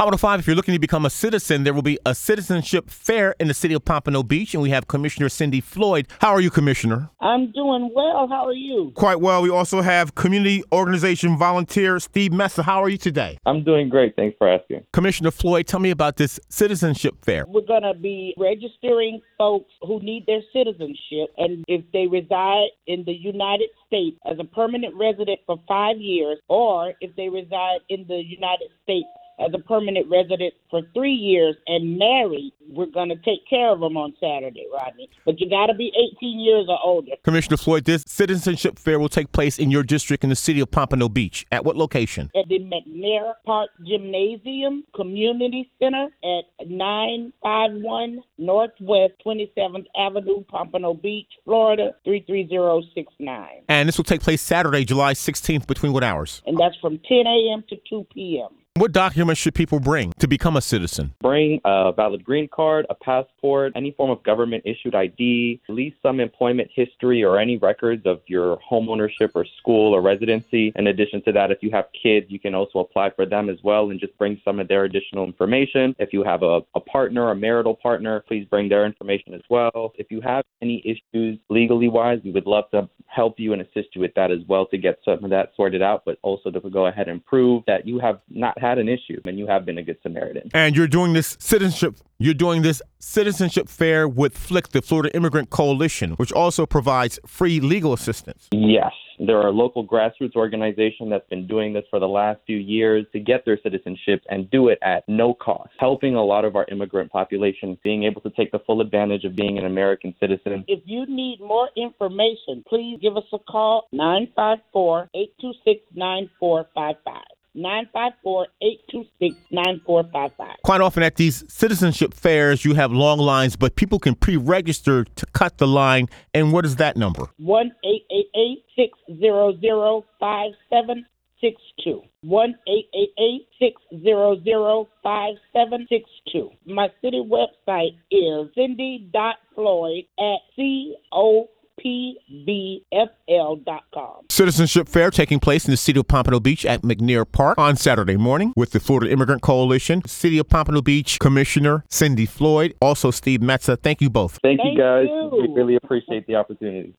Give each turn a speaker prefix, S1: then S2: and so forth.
S1: Hot 105, if you're looking to become a citizen, there will be a citizenship fair in the city of Pompano Beach, and we have Commissioner Cyndy Floyd. How are you, Commissioner?
S2: I'm doing well. How are you?
S1: Quite well. We also have community organization volunteer Steve Messa. How are you today?
S3: I'm doing great. Thanks for asking.
S1: Commissioner Floyd, tell me about this citizenship fair.
S2: We're going to be registering folks who need their citizenship, and if they reside in the United States as a permanent resident for five years, or if they reside in the United States as a permanent resident for three years and married, we're going to take care of them on Saturday, Rodney. But you got to be 18 years or older.
S1: Commissioner Floyd, this citizenship fair will take place in your district in the city of Pompano Beach. At what location?
S2: At the McNair Park Gymnasium Community Center at 951 Northwest 27th Avenue, Pompano Beach, Florida 33069.
S1: And this will take place Saturday, July 16th, between what hours?
S2: And that's from 10 a.m. to 2 p.m.
S1: What documents should people bring to become a citizen?
S3: Bring a valid green card, a passport, any form of government issued ID, at least some employment history or any records of your home ownership or school or residency. In addition to that, if you have kids, you can also apply for them as well and just bring some of their additional information. If you have a, a partner, a marital partner, please bring their information as well. If you have any issues legally wise, we would love to help you and assist you with that as well to get some of that sorted out, but also to go ahead and prove that you have not had an issue and you have been a good Samaritan.
S1: And you're doing this citizenship you're doing this citizenship fair with FLIC, the Florida Immigrant Coalition, which also provides free legal assistance.
S3: Yes. There are a local grassroots organization that's been doing this for the last few years to get their citizenship and do it at no cost, helping a lot of our immigrant population being able to take the full advantage of being an American citizen.
S2: If you need more information, please give us a call 954 826 9455. 954-826-9455.
S1: Quite often at these citizenship fairs, you have long lines, but people can pre-register to cut the line. And what is that number?
S2: One eight eight eight six zero zero five seven six two. One eight eight eight six zero zero five seven six two. My city website is cyndy.floyd at c o pbfl.com.
S1: Citizenship Fair taking place in the city of Pompano Beach at McNair Park on Saturday morning with the Florida Immigrant Coalition, City of Pompano Beach Commissioner Cyndy Floyd, also Steve Metza. Thank you both.
S3: Thank,
S2: Thank
S3: you guys.
S2: you.
S3: We really appreciate the opportunity.